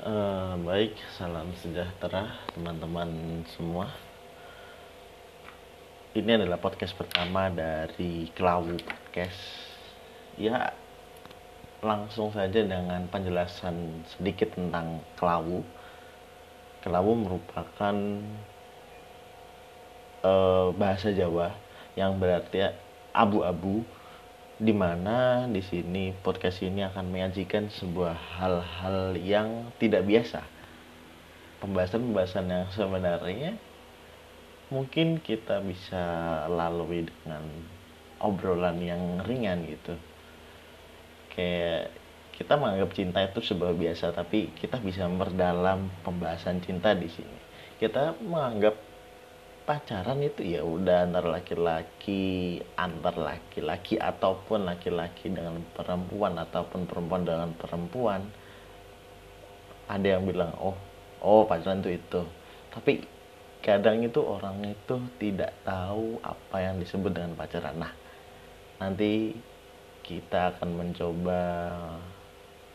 Eh, baik, salam sejahtera teman-teman semua. Ini adalah podcast pertama dari Kelawu Podcast. Ya, langsung saja dengan penjelasan sedikit tentang Kelawu. Kelawu merupakan eh, bahasa Jawa yang berarti abu-abu di mana di sini podcast ini akan menyajikan sebuah hal-hal yang tidak biasa. Pembahasan-pembahasan yang sebenarnya mungkin kita bisa lalui dengan obrolan yang ringan gitu. Kayak kita menganggap cinta itu sebuah biasa, tapi kita bisa memperdalam pembahasan cinta di sini. Kita menganggap pacaran itu ya udah antar laki-laki antar laki-laki ataupun laki-laki dengan perempuan ataupun perempuan dengan perempuan ada yang bilang oh oh pacaran itu itu. Tapi kadang itu orang itu tidak tahu apa yang disebut dengan pacaran. Nah nanti kita akan mencoba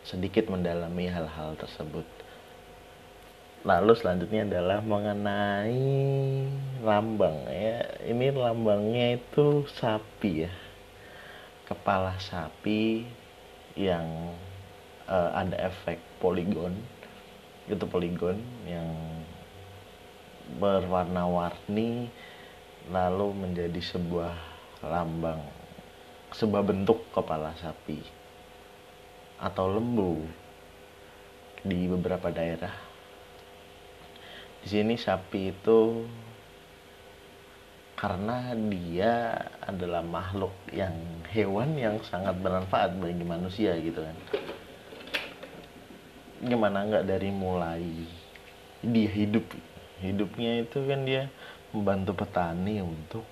sedikit mendalami hal-hal tersebut lalu selanjutnya adalah mengenai lambang ya. Ini lambangnya itu sapi ya. Kepala sapi yang uh, ada efek poligon. Itu poligon yang berwarna-warni lalu menjadi sebuah lambang sebuah bentuk kepala sapi atau lembu di beberapa daerah di sini sapi itu karena dia adalah makhluk yang hewan yang sangat bermanfaat bagi manusia gitu kan. Gimana nggak dari mulai dia hidup? Hidupnya itu kan dia membantu petani untuk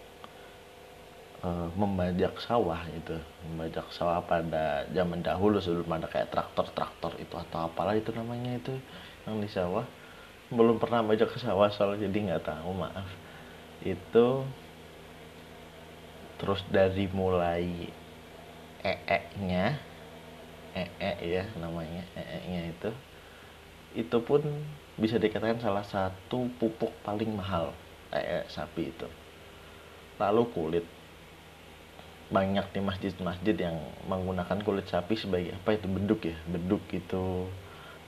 uh, membajak sawah itu membajak sawah pada zaman dahulu sebelum ada kayak traktor-traktor itu atau apalah itu namanya itu yang di sawah belum pernah baca ke sawah soal jadi nggak tahu maaf. Itu terus dari mulai ee-nya ee ya namanya ee-nya itu itu pun bisa dikatakan salah satu pupuk paling mahal ee sapi itu. Lalu kulit. Banyak di masjid-masjid yang menggunakan kulit sapi sebagai apa itu beduk ya beduk itu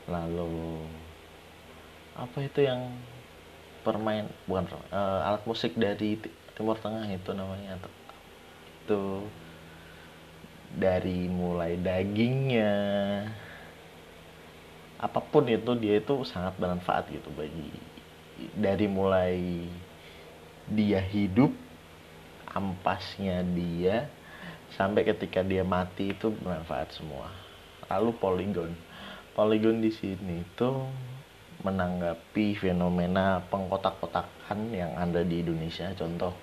lalu apa itu yang permain bukan uh, alat musik dari Timur Tengah itu namanya itu dari mulai dagingnya. Apa pun itu dia itu sangat bermanfaat gitu bagi dari mulai dia hidup ampasnya dia sampai ketika dia mati itu bermanfaat semua. Lalu poligon poligon di sini tuh menanggapi fenomena pengkotak-kotakan yang ada di Indonesia. Contoh,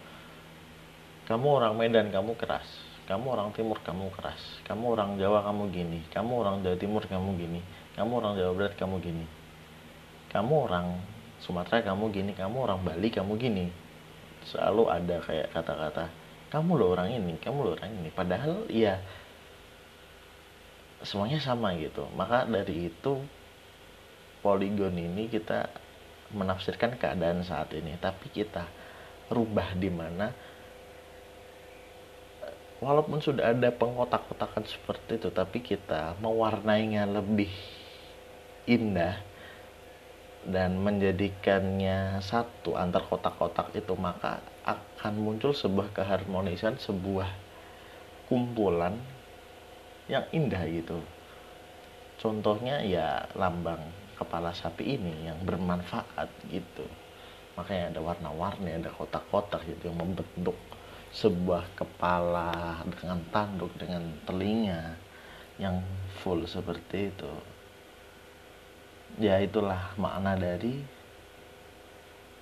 kamu orang Medan, kamu keras. Kamu orang Timur, kamu keras. Kamu orang Jawa, kamu gini. Kamu orang Jawa Timur, kamu gini. Kamu orang Jawa Barat, kamu gini. Kamu orang Sumatera, kamu gini. Kamu orang Bali, kamu gini. Selalu ada kayak kata-kata, kamu lo orang ini, kamu lo orang ini. Padahal ya semuanya sama gitu. Maka dari itu poligon ini kita menafsirkan keadaan saat ini tapi kita rubah di mana walaupun sudah ada pengkotak-kotakan seperti itu tapi kita mewarnainya lebih indah dan menjadikannya satu antar kotak-kotak itu maka akan muncul sebuah keharmonisan sebuah kumpulan yang indah gitu. Contohnya ya lambang kepala sapi ini yang bermanfaat gitu. Makanya ada warna-warni ada kotak-kotak gitu yang membentuk sebuah kepala dengan tanduk dengan telinga yang full seperti itu. Ya itulah makna dari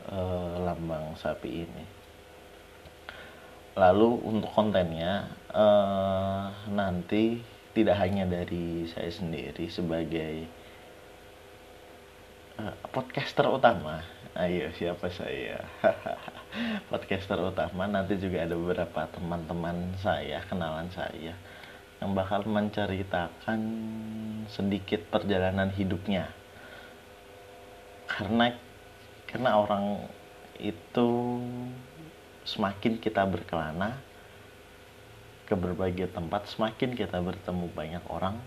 uh, lambang sapi ini. Lalu untuk kontennya uh, nanti tidak hanya dari saya sendiri sebagai podcaster utama. Ayo siapa saya? Podcaster utama nanti juga ada beberapa teman-teman saya kenalan saya yang bakal menceritakan sedikit perjalanan hidupnya. Karena karena orang itu semakin kita berkelana ke berbagai tempat semakin kita bertemu banyak orang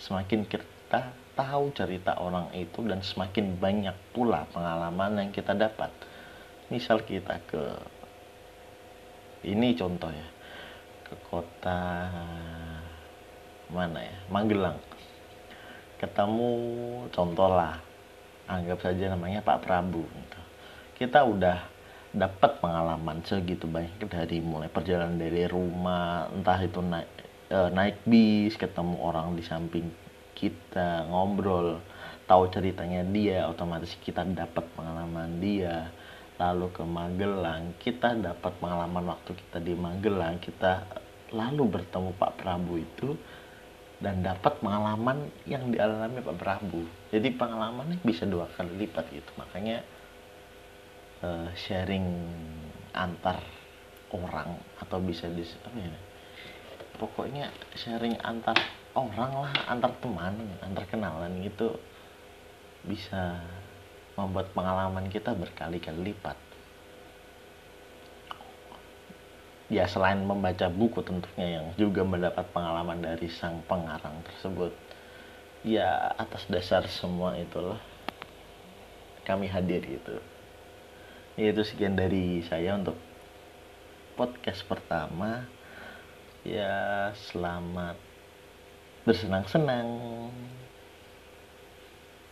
semakin kita tahu cerita orang itu dan semakin banyak pula pengalaman yang kita dapat. Misal kita ke ini contoh ya ke kota mana ya? Magelang. Ketemu contoh lah anggap saja namanya Pak Prabu gitu. kita udah dapat pengalaman segitu banyak dari mulai perjalanan dari rumah entah itu naik e, naik bis ketemu orang di samping kita ngobrol tahu ceritanya dia otomatis kita dapat pengalaman dia. Lalu ke Magelang kita dapat pengalaman waktu kita di Magelang kita lalu bertemu Pak Prabu itu dan dapat pengalaman yang dialami Pak Prabu. Jadi pengalamannya bisa dua kali lipat gitu. Makanya uh, sharing antar orang atau bisa di apa ya pokoknya sharing antar orang lah antar teman antar kenalan gitu bisa membuat pengalaman kita berkali-kali lipat. Ya selain membaca buku tentunya yang juga mendapat pengalaman dari sang pengarang tersebut. Ya atas dasar semua itulah kami hadir gitu. Itu sekian dari saya untuk podcast pertama. Ya selamat bersenang-senang